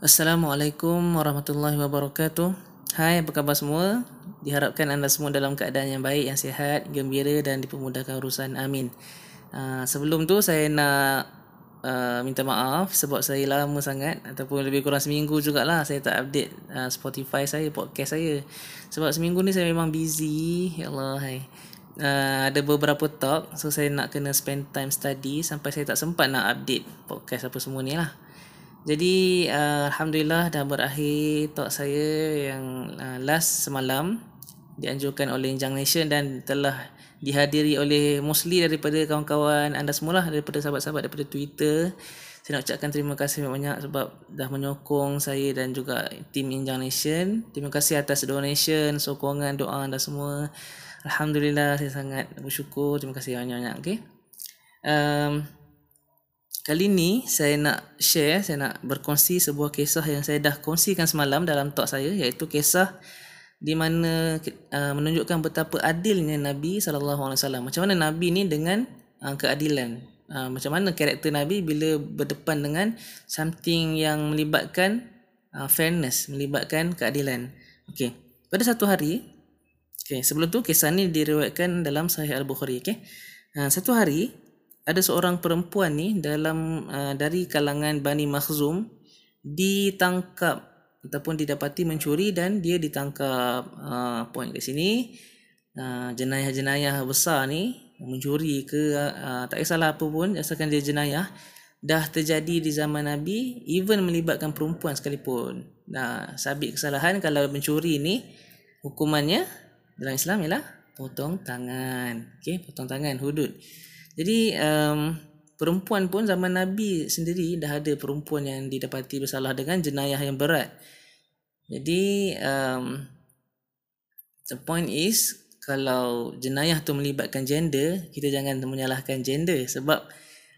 Assalamualaikum warahmatullahi wabarakatuh. Hai, apa khabar semua? Diharapkan anda semua dalam keadaan yang baik, yang sihat, gembira dan dipermudahkan urusan. Amin. Uh, sebelum tu saya nak uh, minta maaf sebab saya lama sangat ataupun lebih kurang seminggu jugalah saya tak update uh, Spotify saya, podcast saya. Sebab seminggu ni saya memang busy. Ya Allah, hai. Uh, ada beberapa talk so saya nak kena spend time study sampai saya tak sempat nak update podcast apa semua ni lah. Jadi uh, Alhamdulillah dah berakhir talk saya yang uh, last semalam dianjurkan oleh Young Nation dan telah dihadiri oleh mostly daripada kawan-kawan anda semua daripada sahabat-sahabat daripada Twitter. Saya nak ucapkan terima kasih banyak sebab dah menyokong saya dan juga tim Young Nation. Terima kasih atas donation, sokongan, doa anda semua. Alhamdulillah saya sangat bersyukur. Terima kasih banyak-banyak. Okay. Um, Kali ni saya nak share, saya nak berkongsi sebuah kisah yang saya dah kongsikan semalam dalam talk saya iaitu kisah di mana uh, menunjukkan betapa adilnya Nabi sallallahu alaihi wasallam. Macam mana Nabi ni dengan uh, keadilan. Uh, macam mana karakter Nabi bila berdepan dengan something yang melibatkan uh, fairness, melibatkan keadilan. Okey. Pada satu hari, okey, sebelum tu kisah ni diriwayatkan dalam Sahih Al-Bukhari, okey. Uh, satu hari ada seorang perempuan ni dalam uh, dari kalangan Bani Makhzum ditangkap ataupun didapati mencuri dan dia ditangkap. Uh, poin kat sini. Uh, jenayah-jenayah besar ni mencuri ke uh, tak kisahlah apa pun asalkan dia jenayah dah terjadi di zaman Nabi even melibatkan perempuan sekalipun. Nah sabit kesalahan kalau mencuri ni hukumannya dalam Islam ialah potong tangan. Okey potong tangan hudud jadi um, perempuan pun zaman Nabi sendiri dah ada perempuan yang didapati bersalah dengan jenayah yang berat. Jadi um, the point is kalau jenayah tu melibatkan gender, kita jangan menyalahkan gender sebab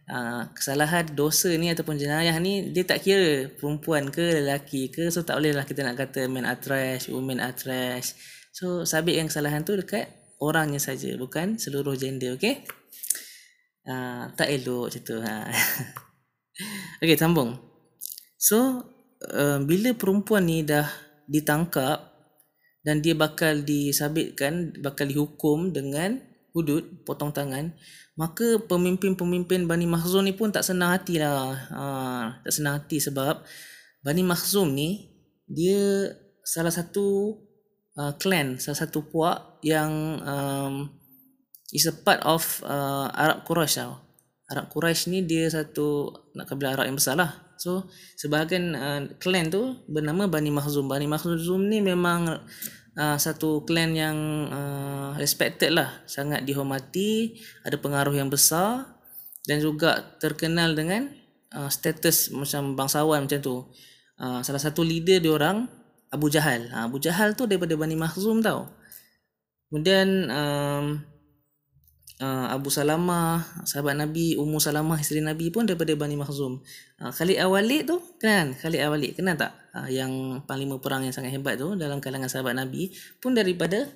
uh, kesalahan dosa ni ataupun jenayah ni dia tak kira perempuan ke lelaki ke so tak boleh lah kita nak kata men are trash, women are trash. So sabit yang kesalahan tu dekat orangnya saja bukan seluruh gender, okay? Uh, tak elok macam tu ha. Okey sambung. So uh, bila perempuan ni dah ditangkap dan dia bakal disabitkan, bakal dihukum dengan hudud, potong tangan, maka pemimpin-pemimpin Bani Makhzum ni pun tak senang hati lah. Ha, tak senang hati sebab Bani Makhzum ni dia salah satu uh, clan, salah satu puak yang um, is a part of uh, Arab Quraisy tau. Arab Quraisy ni dia satu nak kabilah Arab yang besar lah. So sebahagian uh, clan tu bernama Bani Makhzum. Bani Makhzum ni memang uh, satu clan yang uh, respected lah. Sangat dihormati, ada pengaruh yang besar dan juga terkenal dengan uh, status macam bangsawan macam tu. Uh, salah satu leader dia orang Abu Jahal. Uh, Abu Jahal tu daripada Bani Makhzum tau. Kemudian um, uh, Abu Salamah, sahabat Nabi, Ummu Salamah, isteri Nabi pun daripada Bani Makhzum. Uh, Khalid Awalid tu, kenal? Khalid Awalid, kenal tak? Uh, yang panglima perang yang sangat hebat tu dalam kalangan sahabat Nabi pun daripada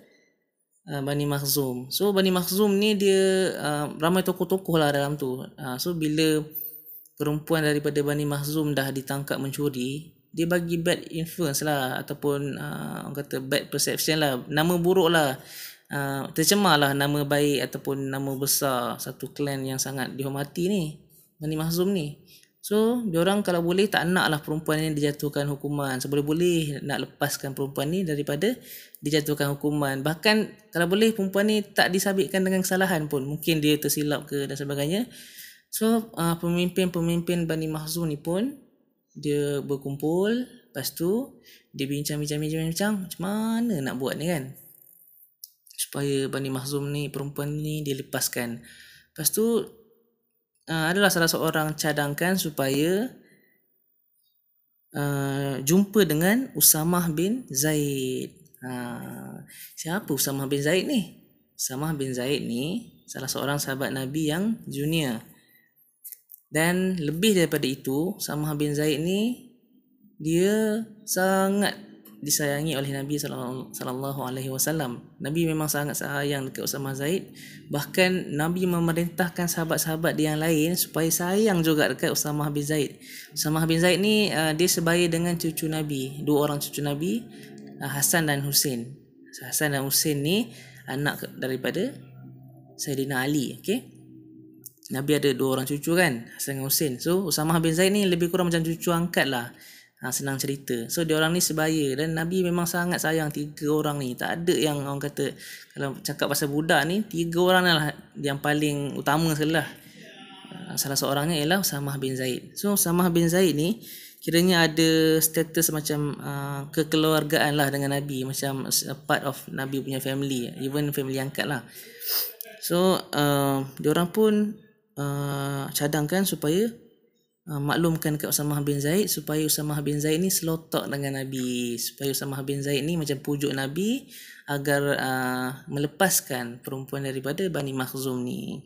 uh, Bani Makhzum. So Bani Makhzum ni dia uh, ramai tokoh-tokoh lah dalam tu. Uh, so bila perempuan daripada Bani Makhzum dah ditangkap mencuri, dia bagi bad influence lah ataupun uh, orang kata bad perception lah, nama buruk lah uh, tercemarlah nama baik ataupun nama besar satu klan yang sangat dihormati ni Bani Mahzum ni. So orang kalau boleh tak nak lah perempuan ni dijatuhkan hukuman. Seboleh-boleh nak lepaskan perempuan ni daripada dijatuhkan hukuman. Bahkan kalau boleh perempuan ni tak disabitkan dengan kesalahan pun. Mungkin dia tersilap ke dan sebagainya. So uh, pemimpin-pemimpin Bani Mahzum ni pun dia berkumpul. Lepas tu dia bincang-bincang-bincang macam mana nak buat ni kan supaya Bani Mahzum ni perempuan ni dilepaskan. Lepas tu uh, adalah salah seorang cadangkan supaya uh, jumpa dengan Usamah bin Zaid. Uh, siapa Usamah bin Zaid ni? Usamah bin Zaid ni salah seorang sahabat Nabi yang junior. Dan lebih daripada itu, Usamah bin Zaid ni dia sangat disayangi oleh Nabi sallallahu alaihi wasallam. Nabi memang sangat sayang dekat Usamah Zaid. Bahkan Nabi memerintahkan sahabat-sahabat dia yang lain supaya sayang juga dekat Usamah bin Zaid. Usamah bin Zaid ni uh, dia sebaya dengan cucu Nabi, dua orang cucu Nabi, uh, Hasan dan Husin. Hasan dan Husin ni anak daripada Sayyidina Ali, okey. Nabi ada dua orang cucu kan, Hasan dan Husin. So Usamah bin Zaid ni lebih kurang macam cucu angkat lah ha, senang cerita. So dia orang ni sebaya dan Nabi memang sangat sayang tiga orang ni. Tak ada yang orang kata kalau cakap pasal budak ni tiga orang lah yang paling utama sekali lah ha, salah seorangnya ialah Samah bin Zaid. So Samah bin Zaid ni kiranya ada status macam uh, kekeluargaan lah dengan Nabi. Macam part of Nabi punya family even family angkat lah. So uh, dia orang pun uh, cadangkan supaya uh, maklumkan ke Usamah bin Zaid supaya Usamah bin Zaid ni selotok dengan Nabi. Supaya Usamah bin Zaid ni macam pujuk Nabi agar uh, melepaskan perempuan daripada Bani Makhzum ni.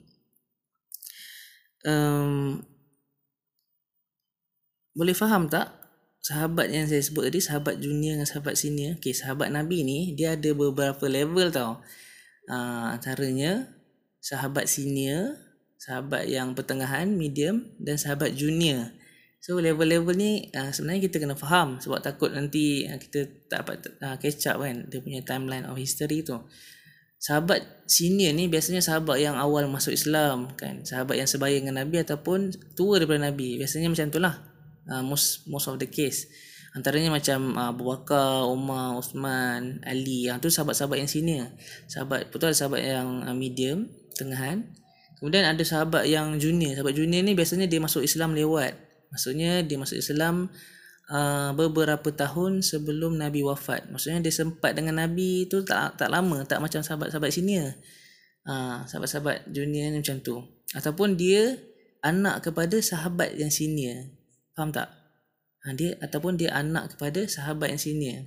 Um, boleh faham tak? Sahabat yang saya sebut tadi sahabat junior dengan sahabat senior. Okay, sahabat Nabi ni dia ada beberapa level tau. Uh, antaranya sahabat senior sahabat yang pertengahan, medium dan sahabat junior. So level-level ni uh, sebenarnya kita kena faham sebab takut nanti uh, kita tak dapat uh, catch up kan dia punya timeline of history tu. Sahabat senior ni biasanya sahabat yang awal masuk Islam kan, sahabat yang sebaya dengan Nabi ataupun tua daripada Nabi. Biasanya macam itulah. Uh, most most of the case. Antaranya macam uh, Abu Bakar, Umar, Uthman, Ali. Yang tu sahabat-sahabat yang senior. Sahabat betul sahabat yang uh, medium, tengahan. Kemudian ada sahabat yang junior. Sahabat junior ni biasanya dia masuk Islam lewat. Maksudnya dia masuk Islam uh, beberapa tahun sebelum Nabi wafat. Maksudnya dia sempat dengan Nabi tu tak tak lama, tak macam sahabat-sahabat senior. Uh, sahabat-sahabat junior ni macam tu. Ataupun dia anak kepada sahabat yang senior. Faham tak? Ha, dia ataupun dia anak kepada sahabat yang senior.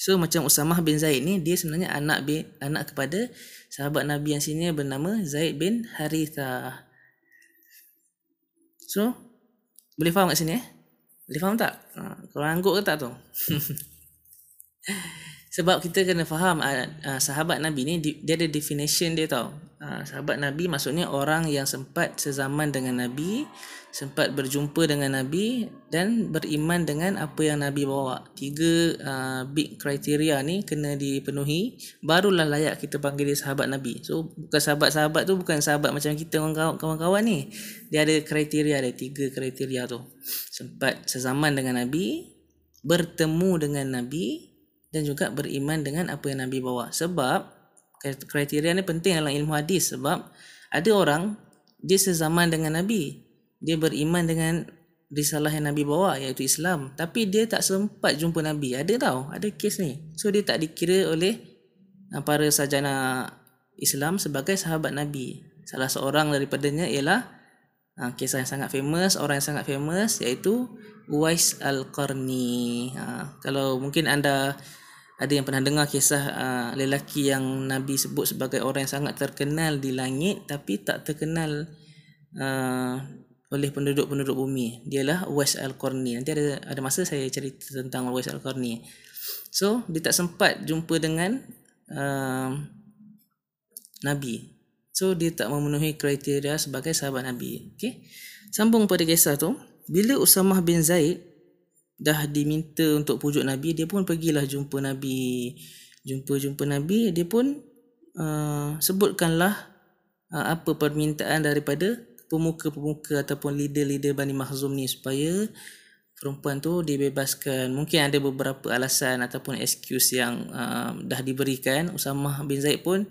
So macam Usamah bin Zaid ni dia sebenarnya anak bin, anak kepada sahabat Nabi yang sini bernama Zaid bin Haritha. So boleh faham kat sini eh? Boleh faham tak? Ha, korang angguk ke tak tu? Sebab kita kena faham uh, sahabat Nabi ni dia ada definition dia tau. Uh, sahabat Nabi maksudnya orang yang sempat sezaman dengan Nabi, sempat berjumpa dengan Nabi dan beriman dengan apa yang Nabi bawa. Tiga uh, big kriteria ni kena dipenuhi barulah layak kita panggil dia sahabat Nabi. So bukan sahabat-sahabat tu bukan sahabat macam kita kawan-kawan ni. Dia ada kriteria ada tiga kriteria tu. Sempat sezaman dengan Nabi, bertemu dengan Nabi dan juga beriman dengan apa yang Nabi bawa. Sebab kriteria ni penting dalam ilmu hadis sebab ada orang dia sezaman dengan Nabi. Dia beriman dengan risalah yang Nabi bawa iaitu Islam. Tapi dia tak sempat jumpa Nabi. Ada tau, ada kes ni. So dia tak dikira oleh uh, para sajana Islam sebagai sahabat Nabi. Salah seorang daripadanya ialah uh, kisah yang sangat famous, orang yang sangat famous iaitu Uwais Al-Qarni. Ha, kalau mungkin anda ada yang pernah dengar kisah uh, lelaki yang Nabi sebut sebagai orang yang sangat terkenal di langit tapi tak terkenal uh, oleh penduduk-penduduk bumi. Dialah Uwais Al-Qarni. Nanti ada ada masa saya cerita tentang Uwais Al-Qarni. So, dia tak sempat jumpa dengan uh, Nabi. So, dia tak memenuhi kriteria sebagai sahabat Nabi. Okay? Sambung pada kisah tu. Bila Usamah bin Zaid dah diminta untuk pujuk Nabi dia pun pergilah jumpa Nabi. Jumpa-jumpa Nabi dia pun uh, sebutkanlah uh, apa permintaan daripada pemuka-pemuka ataupun leader-leader Bani Mahzum ni supaya perempuan tu dibebaskan. Mungkin ada beberapa alasan ataupun excuse yang uh, dah diberikan. Usamah bin Zaid pun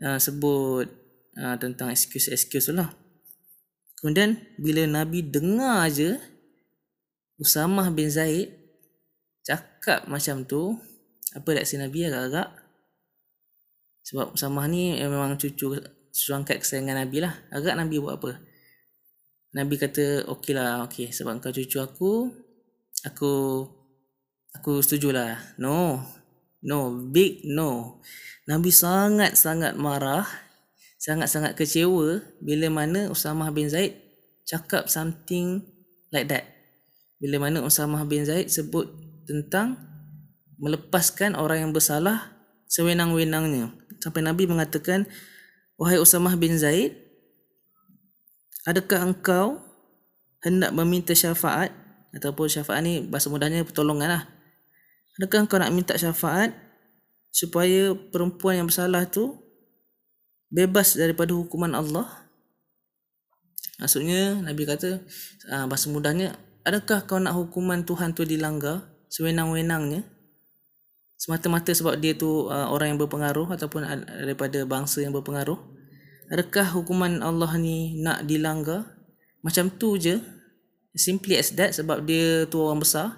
uh, sebut uh, tentang excuse-excuse tu lah. Kemudian bila Nabi dengar aja Usamah bin Zaid cakap macam tu apa reaksi Nabi agak-agak? Sebab Usamah ni memang cucu cucu angkat kesayangan Nabi lah. Agak Nabi buat apa? Nabi kata okey lah okey. Sebab kau cucu aku aku aku setujulah no. No. Big no. Nabi sangat-sangat marah sangat-sangat kecewa bila mana Usamah bin Zaid cakap something like that bila mana Usamah bin Zaid sebut tentang melepaskan orang yang bersalah sewenang-wenangnya. Sampai Nabi mengatakan, Wahai Usamah bin Zaid, adakah engkau hendak meminta syafaat ataupun syafaat ni bahasa mudahnya pertolongan lah. Adakah engkau nak minta syafaat supaya perempuan yang bersalah tu bebas daripada hukuman Allah? Maksudnya Nabi kata uh, bahasa mudahnya adakah kau nak hukuman Tuhan tu dilanggar sewenang-wenangnya? Semata-mata sebab dia tu uh, orang yang berpengaruh ataupun daripada bangsa yang berpengaruh. Adakah hukuman Allah ni nak dilanggar? Macam tu je. Simply as that sebab dia tu orang besar.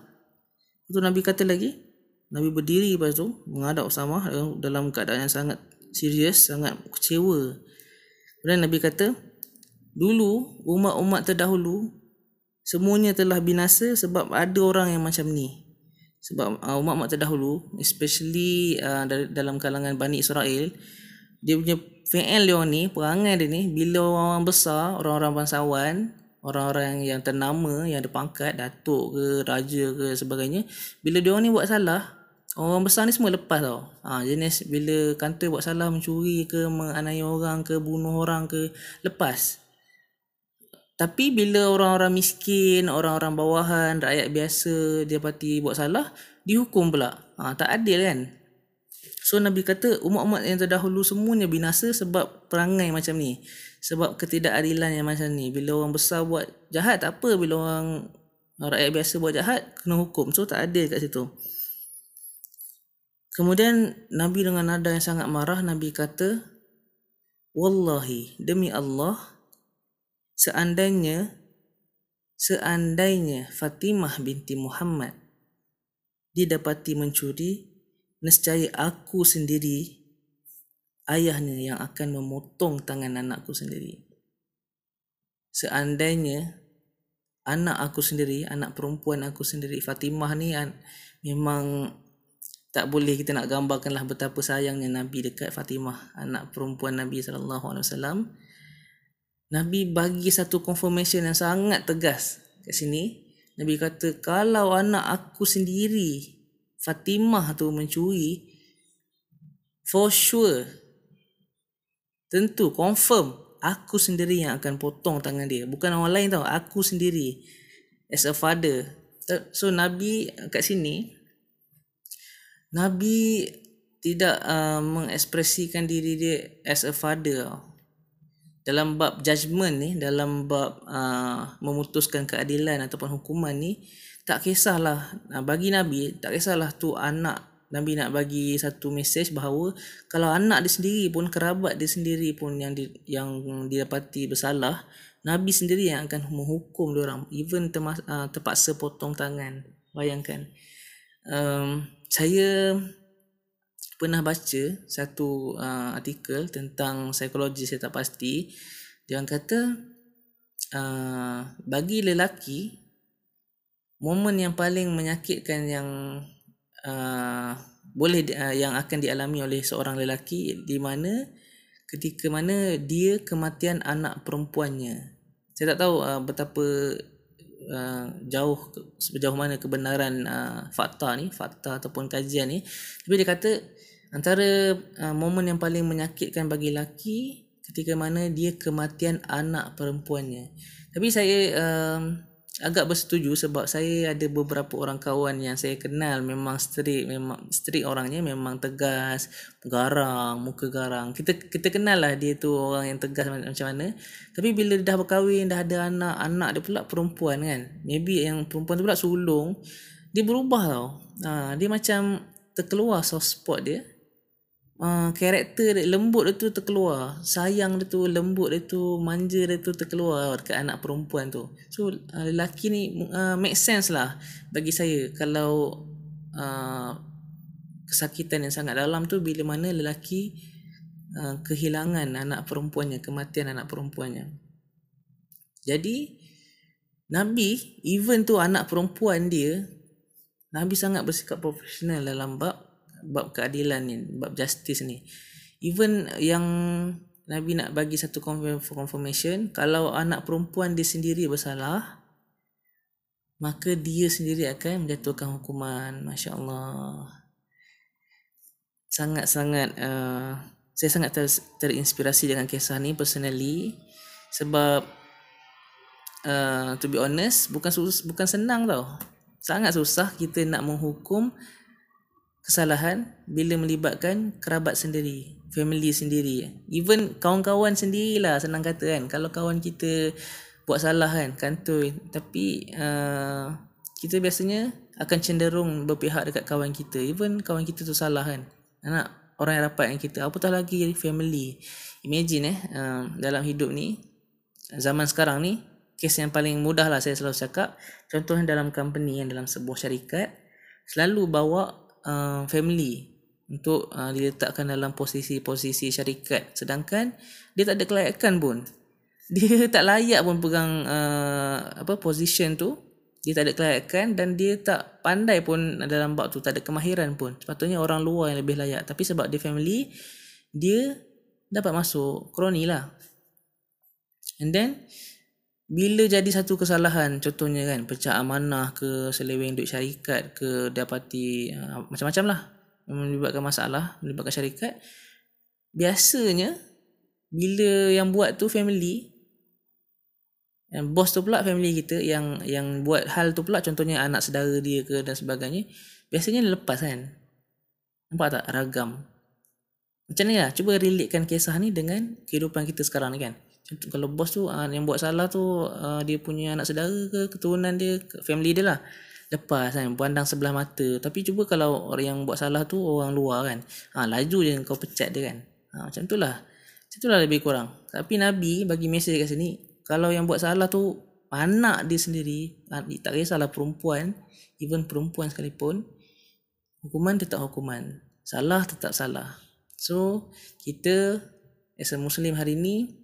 Itu Nabi kata lagi Nabi berdiri lepas tu menghadap Usama dalam keadaan yang sangat serius sangat kecewa. Dan Nabi kata dulu umat-umat terdahulu semuanya telah binasa sebab ada orang yang macam ni. Sebab uh, umat-umat terdahulu especially uh, dalam kalangan Bani Israel dia punya fi'il dia ni perangai dia ni bila orang besar orang-orang bangsawan orang-orang yang ternama yang ada pangkat datuk ke raja ke sebagainya bila dia ni buat salah orang besar ni semua lepas tau. Ha, jenis bila kantor buat salah mencuri ke menganiaya orang ke bunuh orang ke lepas tapi bila orang-orang miskin, orang-orang bawahan, rakyat biasa dia pati buat salah, dihukum pula. Ha, tak adil kan? So Nabi kata umat-umat yang terdahulu semuanya binasa sebab perangai macam ni. Sebab ketidakadilan yang macam ni. Bila orang besar buat jahat tak apa. Bila orang rakyat biasa buat jahat, kena hukum. So tak adil kat situ. Kemudian Nabi dengan nada yang sangat marah, Nabi kata, Wallahi, demi Allah, seandainya seandainya Fatimah binti Muhammad didapati mencuri nescaya aku sendiri ayahnya yang akan memotong tangan anakku sendiri. Seandainya anak aku sendiri anak perempuan aku sendiri Fatimah ni memang tak boleh kita nak gambarkanlah betapa sayangnya Nabi dekat Fatimah anak perempuan Nabi sallallahu alaihi wasallam Nabi bagi satu confirmation yang sangat tegas kat sini. Nabi kata kalau anak aku sendiri Fatimah tu mencuri for sure tentu confirm aku sendiri yang akan potong tangan dia. Bukan orang lain tau aku sendiri as a father. So nabi kat sini nabi tidak uh, mengekspresikan diri dia as a father tau dalam bab judgement ni dalam bab uh, memutuskan keadilan ataupun hukuman ni tak kisahlah uh, bagi nabi tak kisahlah tu anak nabi nak bagi satu message bahawa kalau anak dia sendiri pun kerabat dia sendiri pun yang di, yang didapati bersalah nabi sendiri yang akan menghukum dia orang even termas, uh, terpaksa potong tangan. Bayangkan. Um, saya pernah baca satu uh, artikel tentang psikologi saya tak pasti. Dia orang kata uh, bagi lelaki momen yang paling menyakitkan yang uh, boleh uh, yang akan dialami oleh seorang lelaki di mana ketika mana dia kematian anak perempuannya. Saya tak tahu uh, betapa uh, jauh sejauh mana kebenaran uh, fakta ni fakta ataupun kajian ni. Tapi dia kata Antara uh, momen yang paling menyakitkan bagi lelaki ketika mana dia kematian anak perempuannya. Tapi saya um, agak bersetuju sebab saya ada beberapa orang kawan yang saya kenal memang strict, memang strict orangnya memang tegas, garang, muka garang. Kita kita kenal lah dia tu orang yang tegas macam mana. Tapi bila dah berkahwin, dah ada anak, anak dia pula perempuan kan. Maybe yang perempuan tu pula sulung, dia berubah tau. Ha, dia macam terkeluar soft spot dia uh, karakter dia, lembut dia tu terkeluar. Sayang dia tu lembut dia tu manja dia tu terkeluar dekat anak perempuan tu. So uh, lelaki ni uh, make sense lah bagi saya kalau uh, kesakitan yang sangat dalam tu bila mana lelaki uh, kehilangan anak perempuannya kematian anak perempuannya. Jadi Nabi even tu anak perempuan dia Nabi sangat bersikap profesional dalam bab bab keadilan ni bab justice ni. Even yang Nabi nak bagi satu confirmation kalau anak perempuan dia sendiri bersalah maka dia sendiri akan menjatuhkan hukuman. masya-Allah. Sangat-sangat uh, saya sangat ter, terinspirasi dengan kisah ni personally sebab uh, to be honest bukan bukan senang tau. Sangat susah kita nak menghukum kesalahan bila melibatkan kerabat sendiri family sendiri. Even kawan-kawan sendirilah senang kata kan. Kalau kawan kita buat salah kan kantoi. Tapi uh, kita biasanya akan cenderung berpihak dekat kawan kita. Even kawan kita tu salah kan. Anak orang yang rapat dengan kita apatah lagi family. Imagine eh uh, dalam hidup ni zaman sekarang ni kes yang paling mudah lah saya selalu cakap contohnya dalam company yang dalam sebuah syarikat selalu bawa uh, family untuk uh, diletakkan dalam posisi-posisi syarikat. Sedangkan dia tak ada kelayakan pun. Dia tak layak pun pegang uh, apa position tu. Dia tak ada kelayakan dan dia tak pandai pun dalam bab tu. Tak ada kemahiran pun. Sepatutnya orang luar yang lebih layak. Tapi sebab dia family dia dapat masuk kroni lah. And then bila jadi satu kesalahan contohnya kan pecah amanah ke seleweng duit syarikat ke dapati uh, macam-macam lah melibatkan masalah melibatkan syarikat biasanya bila yang buat tu family yang bos tu pula family kita yang yang buat hal tu pula contohnya anak saudara dia ke dan sebagainya biasanya lepas kan? Nampak tak? Ragam. Macam ni lah. Cuba relatekan kisah ni dengan kehidupan kita sekarang ni kan kalau bos tu uh, yang buat salah tu uh, dia punya anak saudara ke keturunan dia family dia lah. Lepas kan pandang sebelah mata. Tapi cuba kalau orang yang buat salah tu orang luar kan ha, laju je kau pecat dia kan. Ha, macam tu lah. Macam tu lah lebih kurang. Tapi Nabi bagi mesej kat sini kalau yang buat salah tu anak dia sendiri tak kisahlah perempuan even perempuan sekalipun hukuman tetap hukuman. Salah tetap salah. So kita as a muslim hari ni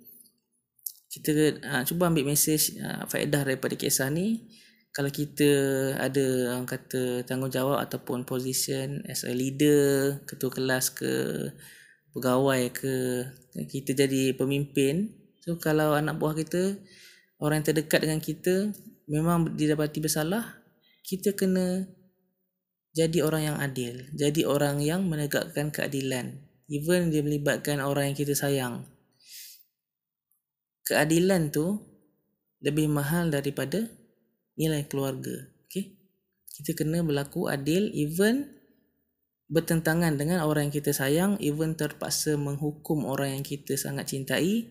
kita uh, cuba ambil mesej uh, faedah daripada kisah ni kalau kita ada orang kata tanggungjawab ataupun position as a leader ketua kelas ke pegawai ke kita jadi pemimpin So kalau anak buah kita orang yang terdekat dengan kita memang didapati bersalah, kita kena jadi orang yang adil, jadi orang yang menegakkan keadilan. Even dia melibatkan orang yang kita sayang. Keadilan tu lebih mahal daripada nilai keluarga. Okay? Kita kena berlaku adil even bertentangan dengan orang yang kita sayang, even terpaksa menghukum orang yang kita sangat cintai,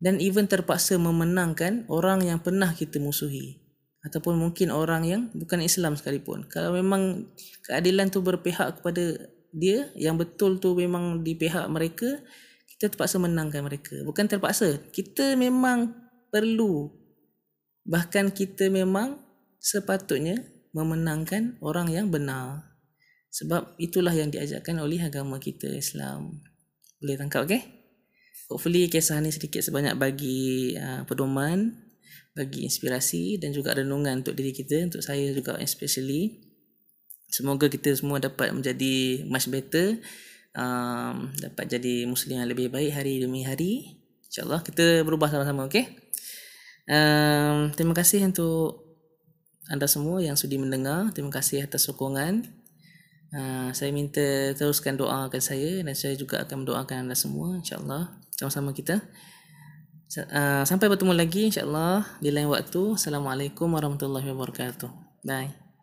dan even terpaksa memenangkan orang yang pernah kita musuhi ataupun mungkin orang yang bukan Islam sekalipun kalau memang keadilan tu berpihak kepada dia yang betul tu memang di pihak mereka kita terpaksa menangkan mereka. Bukan terpaksa. Kita memang perlu. Bahkan kita memang sepatutnya memenangkan orang yang benar. Sebab itulah yang diajarkan oleh agama kita Islam. Boleh tangkap okey? Hopefully kisah ni sedikit sebanyak bagi uh, pedoman bagi inspirasi dan juga renungan untuk diri kita untuk saya juga especially. Semoga kita semua dapat menjadi much better um, dapat jadi muslim yang lebih baik hari demi hari insyaallah kita berubah sama-sama okey um, terima kasih untuk anda semua yang sudi mendengar terima kasih atas sokongan uh, saya minta teruskan doakan saya dan saya juga akan mendoakan anda semua insyaallah sama-sama kita. Uh, sampai bertemu lagi insya-Allah di lain waktu. Assalamualaikum warahmatullahi wabarakatuh. Bye.